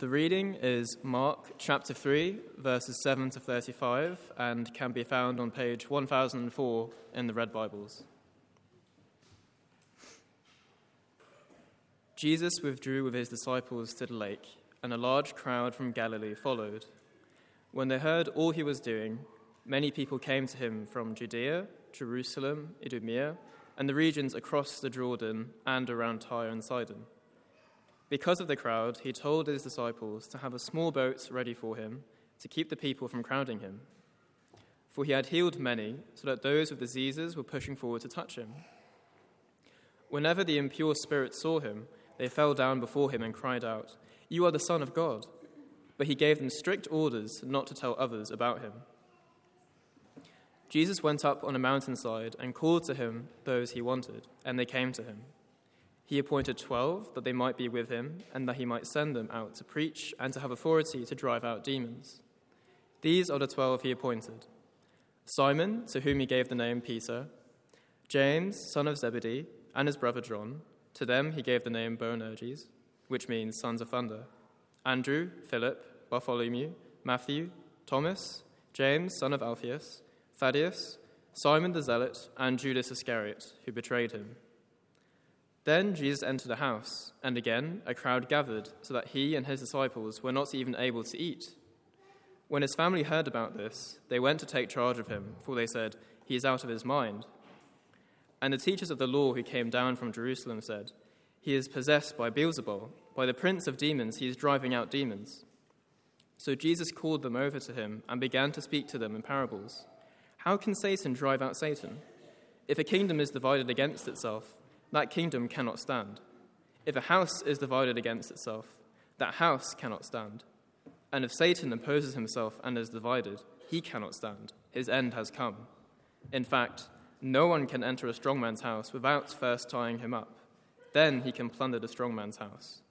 The reading is Mark chapter 3, verses 7 to 35, and can be found on page 1004 in the Red Bibles. Jesus withdrew with his disciples to the lake, and a large crowd from Galilee followed. When they heard all he was doing, many people came to him from Judea, Jerusalem, Idumea, and the regions across the Jordan and around Tyre and Sidon. Because of the crowd, he told his disciples to have a small boat ready for him to keep the people from crowding him. For he had healed many, so that those with diseases were pushing forward to touch him. Whenever the impure spirits saw him, they fell down before him and cried out, You are the Son of God. But he gave them strict orders not to tell others about him. Jesus went up on a mountainside and called to him those he wanted, and they came to him. He appointed twelve that they might be with him, and that he might send them out to preach and to have authority to drive out demons. These are the twelve he appointed Simon, to whom he gave the name Peter, James, son of Zebedee, and his brother John. To them he gave the name Boanerges, which means sons of thunder. Andrew, Philip, Bartholomew, Matthew, Thomas, James, son of Alphaeus, Thaddeus, Simon the Zealot, and Judas Iscariot, who betrayed him. Then Jesus entered a house, and again a crowd gathered, so that he and his disciples were not even able to eat. When his family heard about this, they went to take charge of him, for they said, He is out of his mind. And the teachers of the law who came down from Jerusalem said, He is possessed by Beelzebul, by the prince of demons, he is driving out demons. So Jesus called them over to him and began to speak to them in parables. How can Satan drive out Satan? If a kingdom is divided against itself, that kingdom cannot stand. If a house is divided against itself, that house cannot stand. And if Satan opposes himself and is divided, he cannot stand. His end has come. In fact, no one can enter a strong man's house without first tying him up. Then he can plunder the strong man's house.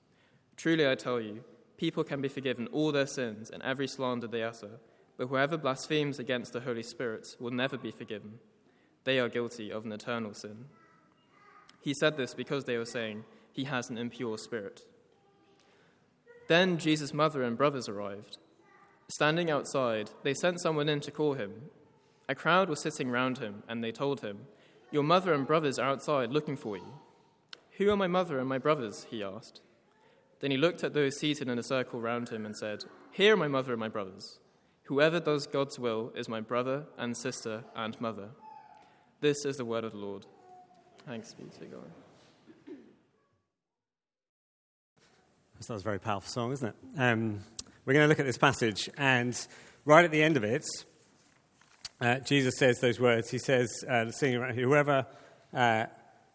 Truly I tell you, people can be forgiven all their sins and every slander they utter, but whoever blasphemes against the Holy Spirit will never be forgiven. They are guilty of an eternal sin. He said this because they were saying, He has an impure spirit. Then Jesus' mother and brothers arrived. Standing outside, they sent someone in to call him. A crowd was sitting round him, and they told him, Your mother and brothers are outside looking for you. Who are my mother and my brothers? he asked. Then he looked at those seated in a circle round him and said, Here are my mother and my brothers. Whoever does God's will is my brother and sister and mother. This is the word of the Lord. Thanks be to God. That was a very powerful song, isn't it? Um, we're going to look at this passage, and right at the end of it, uh, Jesus says those words. He says, uh, singing around, whoever, uh,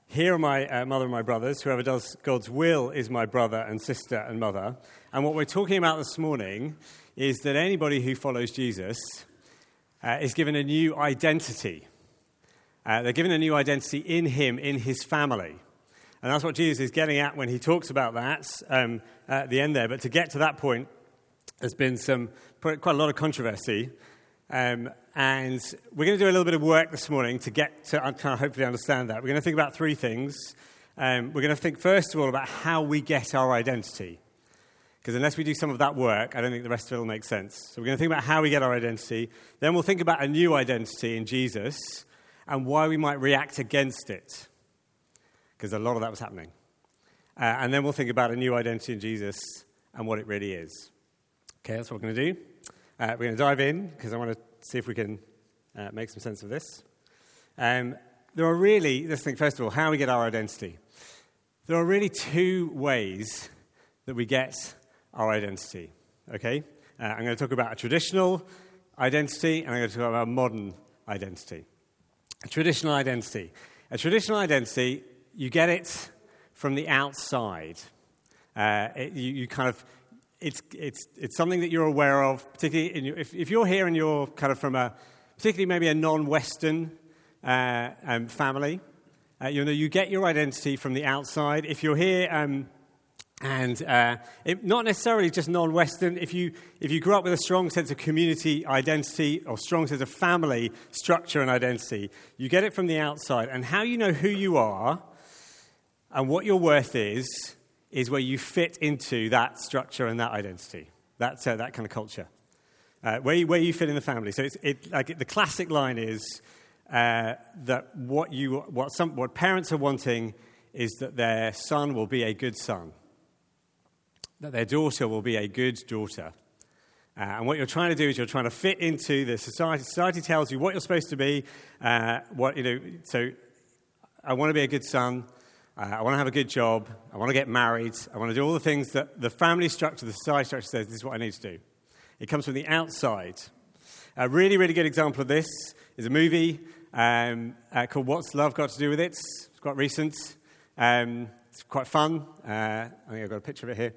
here are my uh, mother and my brothers, whoever does God's will is my brother and sister and mother. And what we're talking about this morning is that anybody who follows Jesus uh, is given a new identity. Uh, they're given a new identity in him, in his family. And that's what Jesus is getting at when he talks about that um, at the end there. But to get to that point, there's been some quite a lot of controversy. Um, and we're going to do a little bit of work this morning to get to kind of hopefully understand that. We're going to think about three things. Um, we're going to think, first of all, about how we get our identity. Because unless we do some of that work, I don't think the rest of it will make sense. So we're going to think about how we get our identity. Then we'll think about a new identity in Jesus and why we might react against it, because a lot of that was happening. Uh, and then we'll think about a new identity in Jesus and what it really is. Okay, that's what we're going to do. Uh, we're going to dive in because I want to see if we can uh, make some sense of this. Um, there are really, let's think first of all, how we get our identity. There are really two ways that we get our identity. Okay? Uh, I'm going to talk about a traditional identity and I'm going to talk about a modern identity. A traditional identity. A traditional identity, you get it from the outside. Uh, it, you, you, kind of, it's, it's, it's something that you're aware of, particularly your, if, if, you're here and you're kind of from a, particularly maybe a non Western uh, um, family, uh, you know, you get your identity from the outside. If you're here um, and uh, it, not necessarily just non Western. If you, if you grew up with a strong sense of community identity or strong sense of family structure and identity, you get it from the outside. And how you know who you are and what your worth is is where you fit into that structure and that identity, that, uh, that kind of culture, uh, where, you, where you fit in the family. So it's, it, like, the classic line is uh, that what, you, what, some, what parents are wanting is that their son will be a good son, that their daughter will be a good daughter. Uh, and what you're trying to do is you're trying to fit into the society. Society tells you what you're supposed to be. Uh, what, you know, so I want to be a good son. Uh, I want to have a good job. I want to get married. I want to do all the things that the family structure, the society structure says this is what I need to do. It comes from the outside. A really, really good example of this is a movie um, uh, called What's Love Got to Do with It? It's quite recent. Um, it's quite fun. Uh, I think I've got a picture of it here.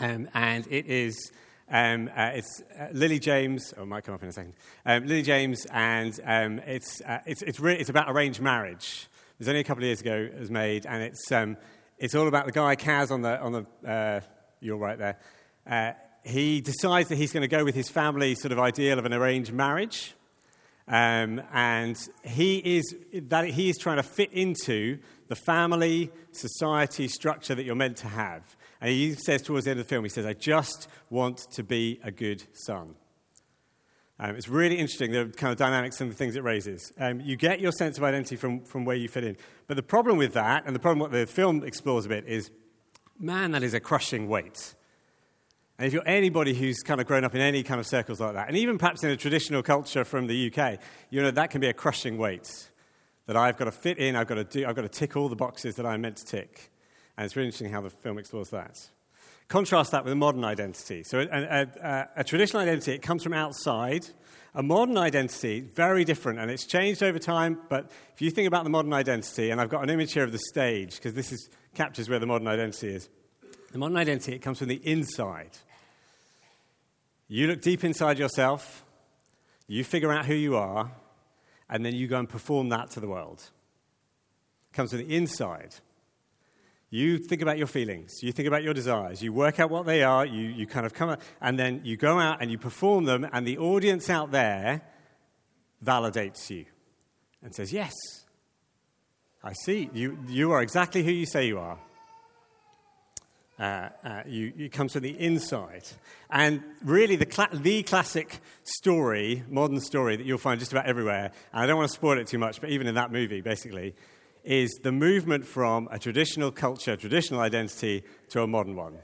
Um, and it is. Um, uh, it's uh, Lily James. Oh, it might come up in a second. Um, Lily James, and um, it's, uh, it's, it's, re- it's about arranged marriage. It was only a couple of years ago it was made, and it's, um, it's all about the guy, Kaz, on the, on the uh, you're right there. Uh, he decides that he's going to go with his family sort of ideal of an arranged marriage. Um, and he is, that he is trying to fit into the family, society structure that you're meant to have. And he says towards the end of the film, he says, I just want to be a good son. Um, it's really interesting, the kind of dynamics and the things it raises. Um, you get your sense of identity from, from where you fit in. But the problem with that, and the problem what the film explores a bit, is man, that is a crushing weight. And if you're anybody who's kind of grown up in any kind of circles like that, and even perhaps in a traditional culture from the UK, you know that can be a crushing weight. That I've got to fit in, I've got to, do, I've got to tick all the boxes that I'm meant to tick. And it's really interesting how the film explores that. Contrast that with a modern identity. So, a, a, a, traditional identity, it comes from outside. A modern identity, very different, and it's changed over time. But if you think about the modern identity, and I've got an image here of the stage, because this is, captures where the modern identity is. The modern identity, it comes from the inside. You look deep inside yourself, you figure out who you are, and then you go and perform that to the world. It comes from the inside. You think about your feelings, you think about your desires, you work out what they are, you, you kind of come out, and then you go out and you perform them, and the audience out there validates you and says, Yes, I see. You, you are exactly who you say you are. Uh, uh, you, it comes from the inside. And really, the, the classic story, modern story that you'll find just about everywhere, and I don't want to spoil it too much, but even in that movie, basically, is the movement from a traditional culture, traditional identity, to a modern one.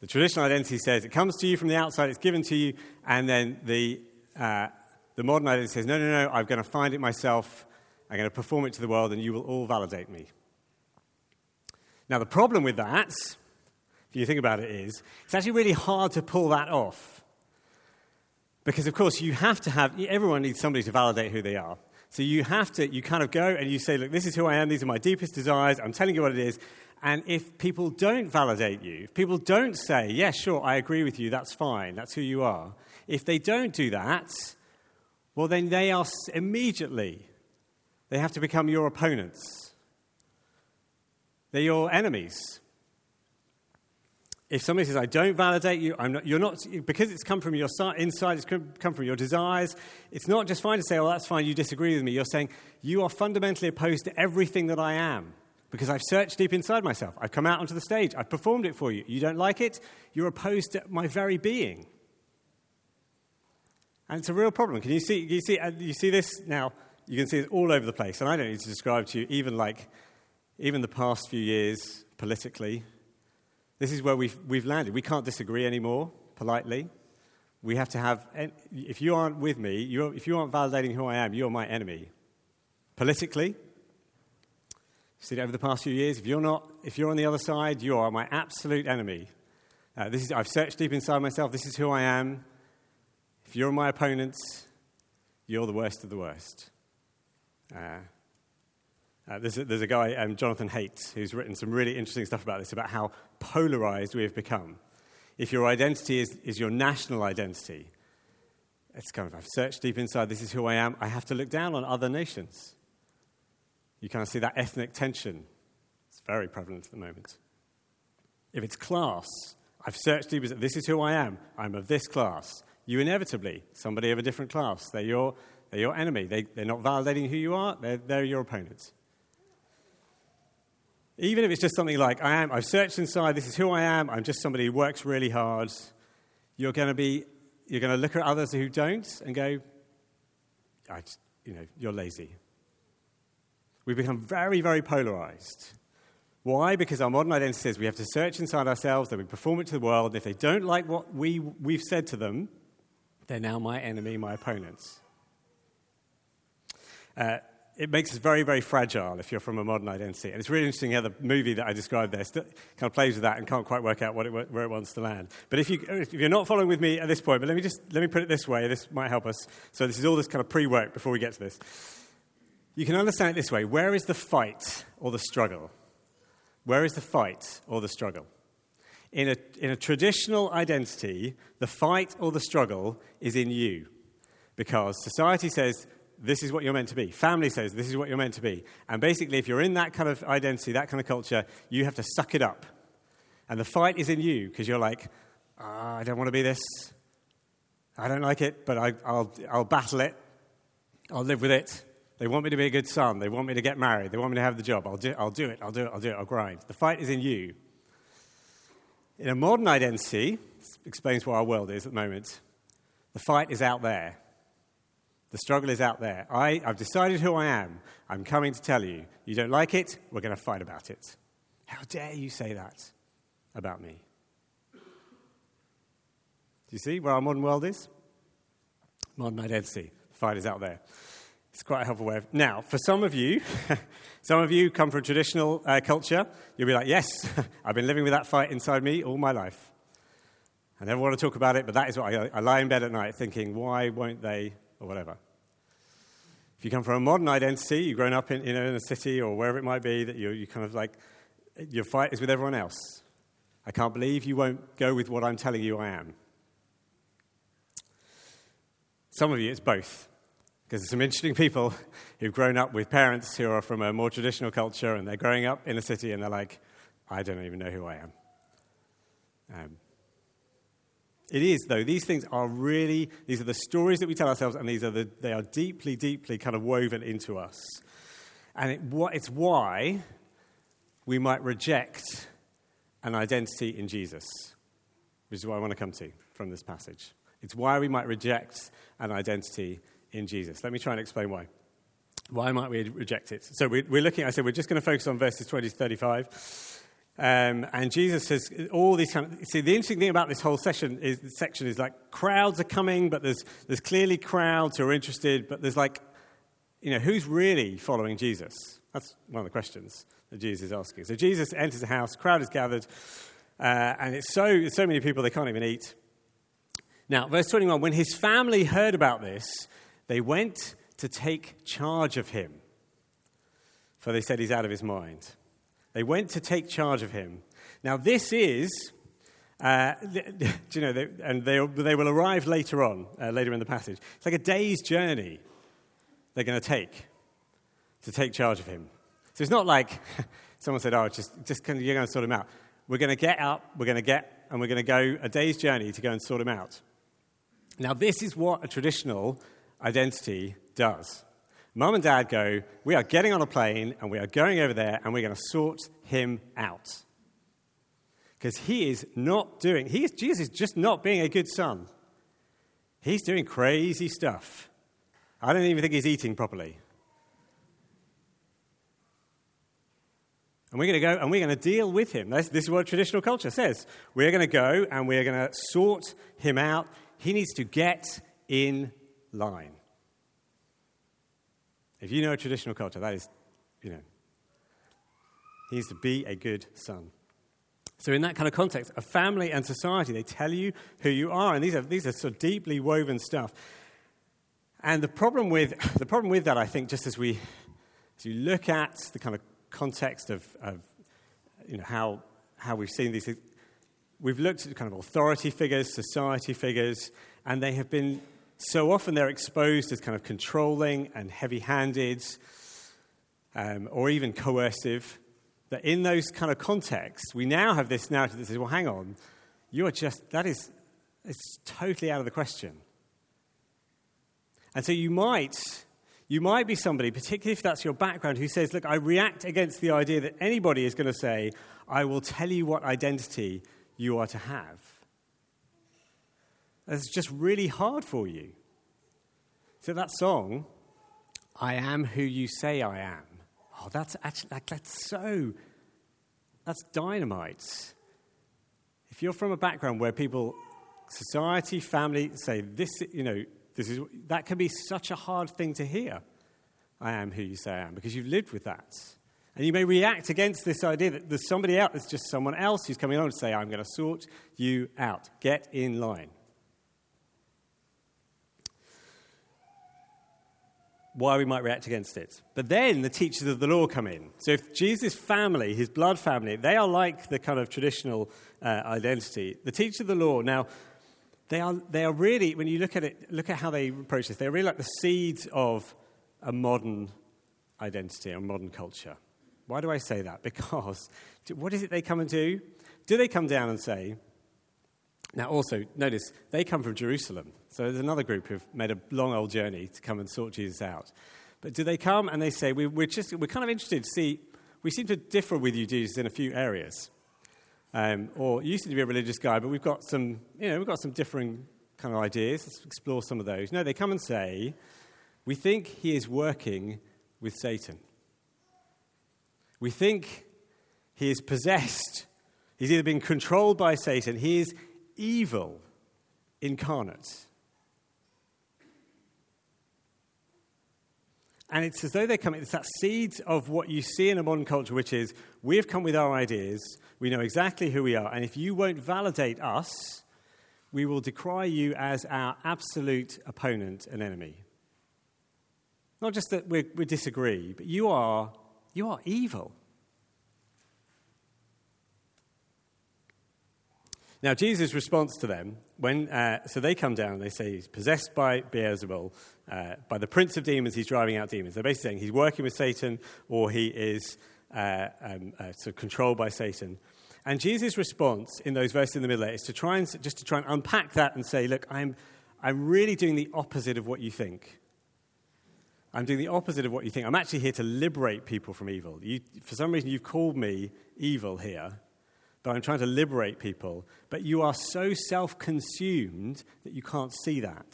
The traditional identity says it comes to you from the outside, it's given to you, and then the, uh, the modern identity says, no, no, no, I'm going to find it myself, I'm going to perform it to the world, and you will all validate me. Now, the problem with that, if you think about it, is it's actually really hard to pull that off. Because, of course, you have to have, everyone needs somebody to validate who they are. So you have to, you kind of go and you say, look, this is who I am, these are my deepest desires, I'm telling you what it is. And if people don't validate you, if people don't say, yes, yeah, sure, I agree with you, that's fine, that's who you are, if they don't do that, well, then they are immediately, they have to become your opponents. They're your enemies if somebody says, I don't validate you, I'm not, you're not, because it's come from your inside, it's come from your desires, it's not just fine to say, oh, that's fine, you disagree with me. You're saying, you are fundamentally opposed to everything that I am because I've searched deep inside myself. I've come out onto the stage, I've performed it for you. You don't like it, you're opposed to my very being. And it's a real problem. Can you see, you see, uh, you see this now? You can see it all over the place. And I don't need to describe to you, even like, even the past few years politically, this is where we've, we've landed. We can't disagree anymore, politely. We have to have, if you aren't with me, if you aren't validating who I am, you're my enemy. Politically, seen it over the past few years. If you're not, if you're on the other side, you are my absolute enemy. Uh, this is, I've searched deep inside myself. This is who I am. If you're my opponents, you're the worst of the worst. Uh, uh, there's, a, there's, a, guy, um, Jonathan Haidt, who's written some really interesting stuff about this, about how polarized we have become. If your identity is, is your national identity, it's kind of, I've searched deep inside, this is who I am, I have to look down on other nations. You kind of see that ethnic tension. It's very prevalent at the moment. If it's class, I've searched deep inside, this is who I am, I'm of this class. You inevitably, somebody of a different class, they're your, they're your enemy. They, they're not validating who you are, they're, they're your opponents. Even if it's just something like, I am, I've searched inside, this is who I am, I'm just somebody who works really hard, you're going to be, you're going to look at others who don't and go, I you know, you're lazy. We've become very, very polarized. Why? Because our modern identity says we have to search inside ourselves, then we perform it to the world, and if they don't like what we, we've said to them, they're now my enemy, my opponents. Uh, it makes us very, very fragile if you're from a modern identity. And it's really interesting how the movie that I described there kind of plays with that and can't quite work out what it, where it wants to land. But if, you, if you're not following with me at this point, but let me just let me put it this way, this might help us. So this is all this kind of pre-work before we get to this. You can understand it this way. Where is the fight or the struggle? Where is the fight or the struggle? In a, in a traditional identity, the fight or the struggle is in you. Because society says, this is what you're meant to be. Family says this is what you're meant to be. And basically, if you're in that kind of identity, that kind of culture, you have to suck it up. And the fight is in you because you're like, oh, I don't want to be this. I don't like it, but I, will I'll battle it. I'll live with it. They want me to be a good son. They want me to get married. They want me to have the job. I'll do, I'll do it. I'll do it. I'll do it. I'll grind. The fight is in you. In a modern identity, explains what our world is at the moment, the fight is out there. The struggle is out there. I, I've decided who I am. I'm coming to tell you. You don't like it? We're going to fight about it. How dare you say that about me? Do you see where our modern world is? Modern identity. The fight is out there. It's quite a helpful way of. Now, for some of you, some of you come from traditional uh, culture. You'll be like, yes, I've been living with that fight inside me all my life. I never want to talk about it, but that is what I, I lie in bed at night thinking, why won't they or whatever. You come from a modern identity, you've grown up in, you know, in a city or wherever it might be, that you you kind of like, your fight is with everyone else. I can't believe you won't go with what I'm telling you I am. Some of you, it's both. Because there's some interesting people who've grown up with parents who are from a more traditional culture and they're growing up in a city and they're like, I don't even know who I am. Um, it is, though. These things are really, these are the stories that we tell ourselves, and these are the, they are deeply, deeply kind of woven into us. And it, it's why we might reject an identity in Jesus, which is what I want to come to from this passage. It's why we might reject an identity in Jesus. Let me try and explain why. Why might we reject it? So we're, we're looking, I said, we're just going to focus on verses 20 to 35. Um, and Jesus says all these kind of. See, the interesting thing about this whole session is, section is like crowds are coming, but there's, there's clearly crowds who are interested, but there's like, you know, who's really following Jesus? That's one of the questions that Jesus is asking. So Jesus enters a house, crowd is gathered, uh, and it's so, so many people they can't even eat. Now, verse 21 when his family heard about this, they went to take charge of him, for they said he's out of his mind. They went to take charge of him. Now, this is, uh, do you know, they, and they, they will arrive later on, uh, later in the passage. It's like a day's journey they're going to take to take charge of him. So it's not like someone said, oh, just, just can, you're going to sort him out. We're going to get up, we're going to get, and we're going to go a day's journey to go and sort him out. Now, this is what a traditional identity does. Mum and dad go, We are getting on a plane and we are going over there and we're going to sort him out. Because he is not doing, he is, Jesus is just not being a good son. He's doing crazy stuff. I don't even think he's eating properly. And we're going to go and we're going to deal with him. This, this is what traditional culture says. We're going to go and we're going to sort him out. He needs to get in line. If you know a traditional culture, that is, you know, he needs to be a good son. So, in that kind of context, a family and society, they tell you who you are, and these are, these are sort of deeply woven stuff. And the problem with, the problem with that, I think, just as we as you look at the kind of context of, of you know, how, how we've seen these, things, we've looked at kind of authority figures, society figures, and they have been so often they're exposed as kind of controlling and heavy handed um, or even coercive. That in those kind of contexts, we now have this narrative that says, well, hang on, you are just, that is, it's totally out of the question. And so you might, You might be somebody, particularly if that's your background, who says, Look, I react against the idea that anybody is going to say, I will tell you what identity you are to have. That's just really hard for you. So that song, I am who you say I am. Oh, that's actually, that's so, that's dynamite. If you're from a background where people, society, family say, this, you know, this is, that can be such a hard thing to hear. I am who you say I am, because you've lived with that. And you may react against this idea that there's somebody out, there's just someone else who's coming along to say, I'm going to sort you out. Get in line. Why we might react against it. But then the teachers of the law come in. So if Jesus' family, his blood family, they are like the kind of traditional uh, identity. The teachers of the law, now, they are, they are really, when you look at it, look at how they approach this, they're really like the seeds of a modern identity, a modern culture. Why do I say that? Because what is it they come and do? Do they come down and say, now, also, notice, they come from Jerusalem. So there's another group who've made a long old journey to come and sort Jesus out. But do they come and they say, we, are just, we're kind of interested to see, we seem to differ with you, Jesus, in a few areas. Um, or you seem to be a religious guy, but we've got some, you know, we've got some differing kind of ideas. Let's explore some of those. No, they come and say, we think he is working with Satan. We think he is possessed. He's either been controlled by Satan. He is evil incarnate. And it's as though they come, it's that seed of what you see in a modern culture, which is we've come with our ideas, we know exactly who we are, and if you won't validate us, we will decry you as our absolute opponent and enemy. Not just that we disagree, but you are, you are evil. Now, Jesus' response to them, when, uh, so they come down and they say he's possessed by Beelzebul, uh, by the prince of demons, he's driving out demons. They're basically saying he's working with Satan or he is uh, um, uh, sort of controlled by Satan. And Jesus' response in those verses in the middle is to try and, just to try and unpack that and say, look, I'm, I'm really doing the opposite of what you think. I'm doing the opposite of what you think. I'm actually here to liberate people from evil. You, for some reason, you've called me evil here I'm trying to liberate people. But you are so self consumed that you can't see that.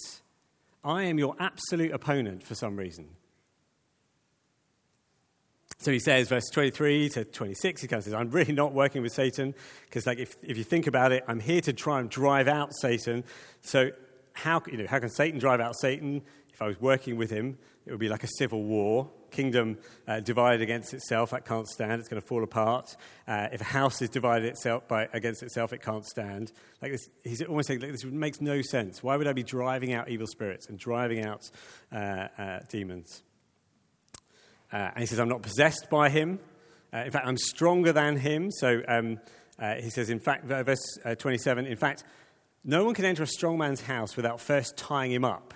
I am your absolute opponent for some reason. So he says, verse 23 to 26, he kind of says, I'm really not working with Satan, because like if, if you think about it, I'm here to try and drive out Satan. So how, you know, how can Satan drive out Satan? If I was working with him, it would be like a civil war kingdom uh, divided against itself, that can't stand. It's going to fall apart. Uh, if a house is divided itself by, against itself, it can't stand. Like this, he's almost saying, like, this makes no sense. Why would I be driving out evil spirits and driving out uh, uh demons? Uh, and he says, I'm not possessed by him. Uh, in fact, I'm stronger than him. So um, he says, in fact, verse 27, in fact, no one can enter a strong man's house without first tying him up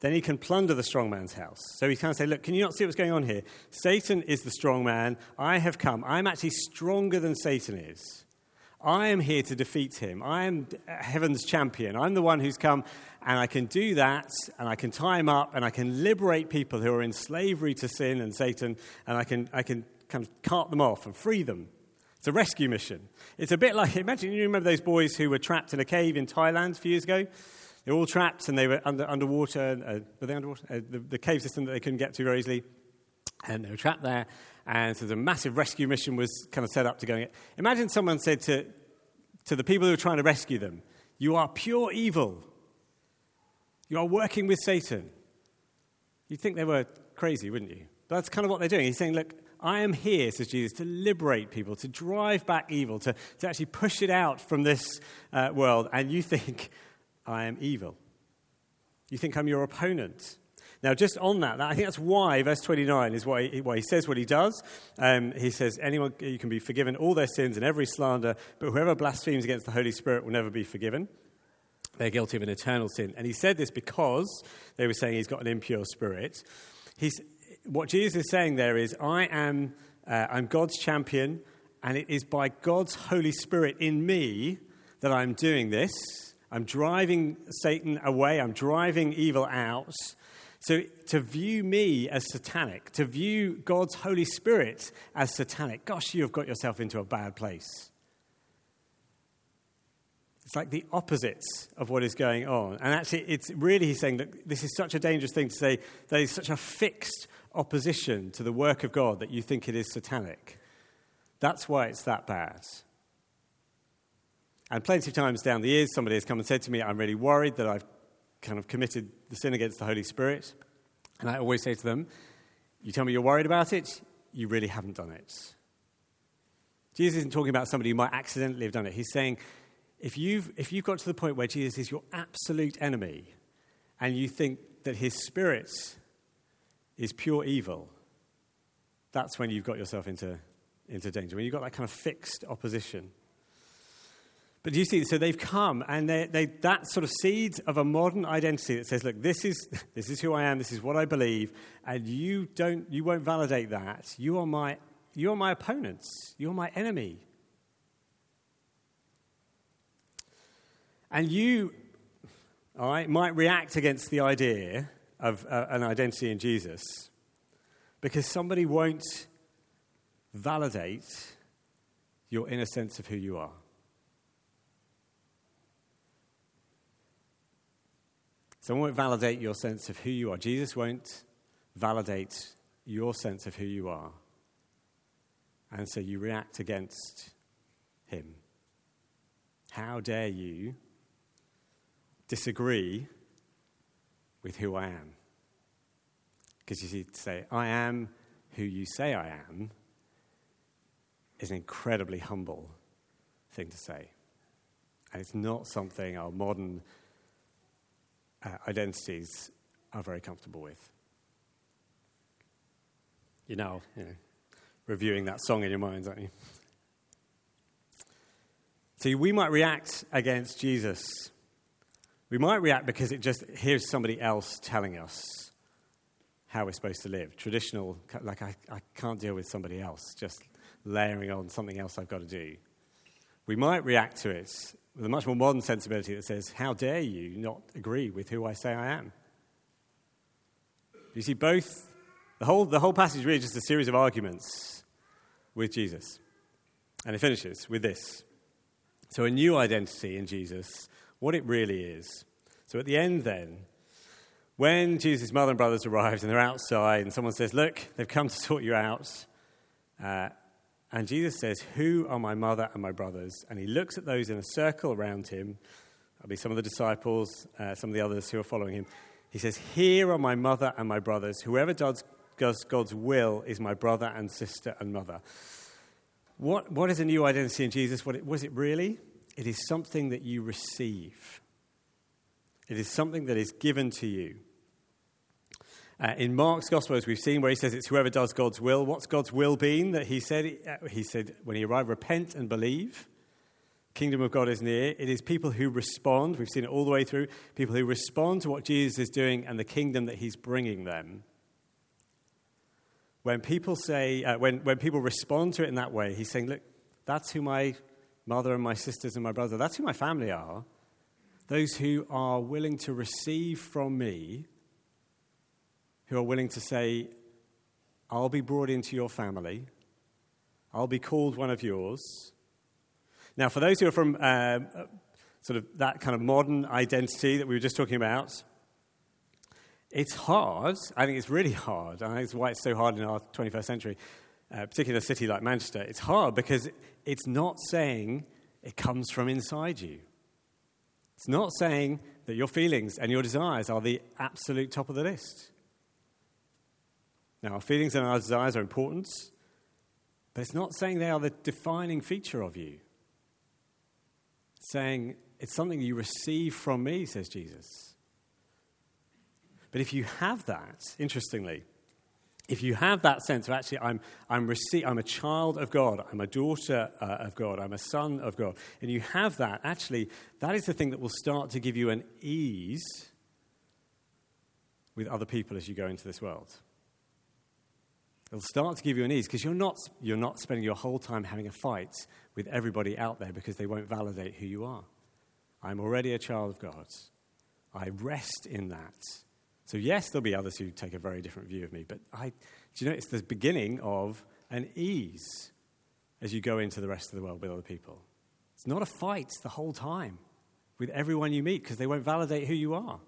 then he can plunder the strong man's house. So he of say, Look, can you not see what's going on here? Satan is the strong man. I have come. I'm actually stronger than Satan is. I am here to defeat him. I am heaven's champion. I'm the one who's come, and I can do that, and I can tie him up, and I can liberate people who are in slavery to sin and Satan, and I can, I can kind of cart them off and free them. It's a rescue mission. It's a bit like imagine you remember those boys who were trapped in a cave in Thailand a few years ago? They were all trapped and they were under, underwater. Uh, were they underwater? Uh, the, the, cave system that they couldn't get to very easily. And they were trapped there. And so the massive rescue mission was kind of set up to go. Imagine someone said to, to the people who were trying to rescue them, You are pure evil. You are working with Satan. You'd think they were crazy, wouldn't you? But that's kind of what they're doing. He's saying, Look, I am here, says Jesus, to liberate people, to drive back evil, to, to actually push it out from this uh, world. And you think, I am evil. You think I'm your opponent. Now, just on that, I think that's why verse 29 is why he, why he says what he does. Um, he says, Anyone, you can be forgiven all their sins and every slander, but whoever blasphemes against the Holy Spirit will never be forgiven. They're guilty of an eternal sin. And he said this because they were saying he's got an impure spirit. He's, what Jesus is saying there is, I am uh, I'm God's champion, and it is by God's Holy Spirit in me that I'm doing this. I'm driving Satan away, I'm driving evil out. So to view me as satanic, to view God's Holy Spirit as satanic, gosh, you've got yourself into a bad place. It's like the opposites of what is going on. And actually, it's really, he's saying that this is such a dangerous thing to say. There is such a fixed opposition to the work of God that you think it is satanic. That's why it's that bad. And plenty of times down the years, somebody has come and said to me, I'm really worried that I've kind of committed the sin against the Holy Spirit. And I always say to them, You tell me you're worried about it, you really haven't done it. Jesus isn't talking about somebody who might accidentally have done it. He's saying, if you've, if you've got to the point where Jesus is your absolute enemy and you think that his spirit is pure evil, that's when you've got yourself into, into danger, when you've got that kind of fixed opposition. But you see, so they've come and they, they, that sort of seed of a modern identity that says, look, this is, this is who I am, this is what I believe, and you, don't, you won't validate that. You are, my, you are my opponents, you're my enemy. And you, all right, might react against the idea of uh, an identity in Jesus because somebody won't validate your inner sense of who you are. Someone won't validate your sense of who you are. Jesus won't validate your sense of who you are. And so you react against him. How dare you disagree with who I am. Because you see, to say, I am who you say I am, is an incredibly humble thing to say. And it's not something our modern uh, identities are very comfortable with. You're now you know, reviewing that song in your minds, aren't you? See, we might react against Jesus we might react because it just, here's somebody else telling us how we're supposed to live. Traditional, like, I, I can't deal with somebody else, just layering on something else I've got to do. We might react to it with a much more modern sensibility that says, How dare you not agree with who I say I am? You see, both, the whole, the whole passage really just a series of arguments with Jesus. And it finishes with this. So, a new identity in Jesus what it really is. So at the end, then, when Jesus' mother and brothers arrived and they're outside, and someone says, Look, they've come to sort you out. Uh, and Jesus says, Who are my mother and my brothers? And he looks at those in a circle around him. That'll be some of the disciples, uh, some of the others who are following him. He says, Here are my mother and my brothers. Whoever does, does God's will is my brother and sister and mother. What, what is a new identity in Jesus? What was it really? It is something that you receive, it is something that is given to you. Uh, in Mark's Gospel, as we've seen, where he says it's whoever does God's will. What's God's will been? That he said, uh, he said when he arrived, repent and believe. Kingdom of God is near. It is people who respond. We've seen it all the way through. People who respond to what Jesus is doing and the kingdom that he's bringing them. When people say, uh, when, when people respond to it in that way, he's saying, look, that's who my mother and my sisters and my brother. That's who my family are. Those who are willing to receive from me, who are willing to say, I'll be brought into your family, I'll be called one of yours. Now, for those who are from um, sort of that kind of modern identity that we were just talking about, it's hard. I think it's really hard. I think it's why it's so hard in our 21st century uh, particularly a city like Manchester, it's hard because it's not saying it comes from inside you. It's not saying that your feelings and your desires are the absolute top of the list. Now, our feelings and our desires are important, but it's not saying they are the defining feature of you. It's saying it's something you receive from me, says Jesus. But if you have that, interestingly, if you have that sense of actually, I'm, I'm, rece- I'm a child of God, I'm a daughter uh, of God, I'm a son of God, and you have that, actually, that is the thing that will start to give you an ease with other people as you go into this world. It'll start to give you an ease because you're not, you're not spending your whole time having a fight with everybody out there because they won't validate who you are. I'm already a child of God. I rest in that. So, yes, there'll be others who take a very different view of me, but I, do you know, it's the beginning of an ease as you go into the rest of the world with other people. It's not a fight the whole time with everyone you meet because they won't validate who you are.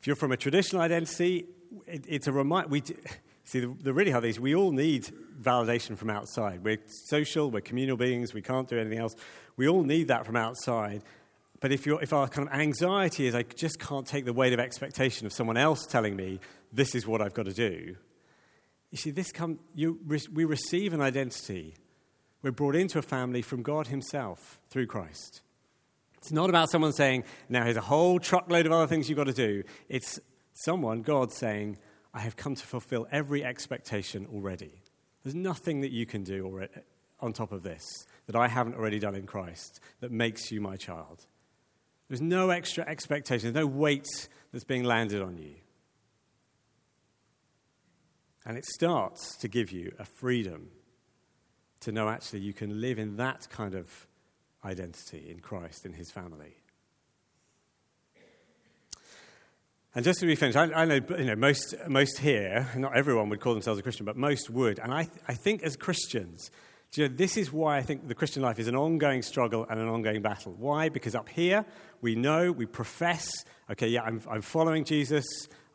If you're from a traditional identity, it, it's a reminder. We see the, the really hard thing is we all need validation from outside. We're social, we're communal beings, we can't do anything else. We all need that from outside. But if, if our kind of anxiety is I just can't take the weight of expectation of someone else telling me this is what I've got to do, you see, this come, you, we receive an identity. We're brought into a family from God Himself through Christ. It's not about someone saying, now here's a whole truckload of other things you've got to do. It's someone, God, saying, I have come to fulfill every expectation already. There's nothing that you can do on top of this that I haven't already done in Christ that makes you my child. There's no extra expectation, there's no weight that's being landed on you. And it starts to give you a freedom to know actually you can live in that kind of identity in Christ, in his family. And just to be finished, I, I, know, you know most, most here, not everyone would call themselves a Christian, but most would. And I, th- I think as Christians, you know, this is why I think the Christian life is an ongoing struggle and an ongoing battle. Why? Because up here, we know, we profess, okay, yeah, I'm, I'm following Jesus,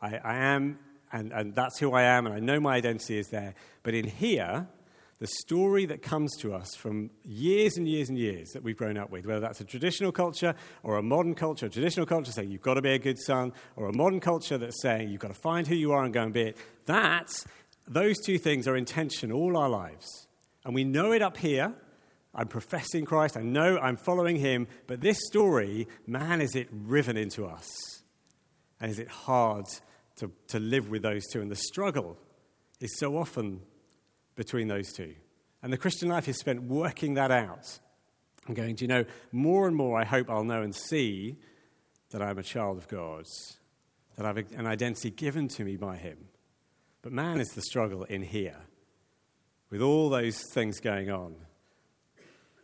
I, I am, and, and that's who I am, and I know my identity is there. But in here, the story that comes to us from years and years and years that we've grown up with, whether that's a traditional culture or a modern culture, a traditional culture saying you've got to be a good son, or a modern culture that's saying you've got to find who you are and go and be it, that, those two things are in tension all our lives. And we know it up here. I'm professing Christ, I know I'm following him, but this story, man, is it riven into us? And is it hard to, to live with those two? And the struggle is so often between those two. And the Christian life is spent working that out and going, do you know, more and more I hope I'll know and see that I'm a child of God, that I have an identity given to me by Him. But man is the struggle in here, with all those things going on,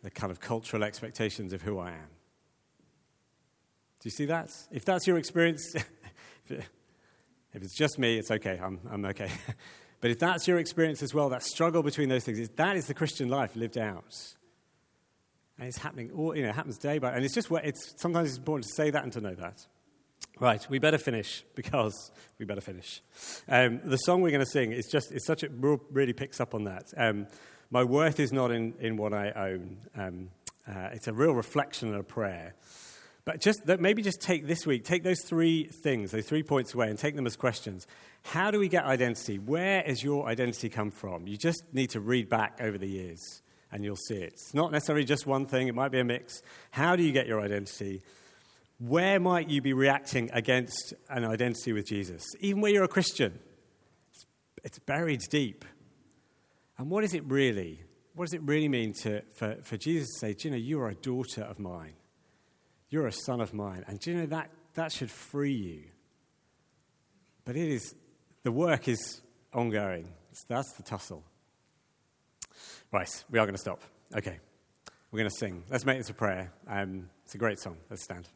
the kind of cultural expectations of who I am. Do you see that? If that's your experience, if it's just me, it's okay. I'm, I'm okay. But if that's your experience as well, that struggle between those things, that is the Christian life lived out. And it's happening, all, you know, it happens day by day. And it's just, it's, sometimes it's important to say that and to know that. Right, we better finish because we better finish. Um, the song we're going to sing is just, it's such a, really picks up on that. Um, My worth is not in, in what I own. Um, uh, it's a real reflection and a prayer. But just maybe just take this week, take those three things, those three points away, and take them as questions. How do we get identity? Where has your identity come from? You just need to read back over the years and you'll see it. It's not necessarily just one thing, it might be a mix. How do you get your identity? Where might you be reacting against an identity with Jesus? Even where you're a Christian, it's buried deep. And what is it really? What does it really mean to, for, for Jesus to say, you know, you are a daughter of mine? You're a son of mine. And do you know that, that should free you? But it is, the work is ongoing. That's the tussle. Right, we are going to stop. Okay, we're going to sing. Let's make this a prayer. Um, it's a great song. Let's stand.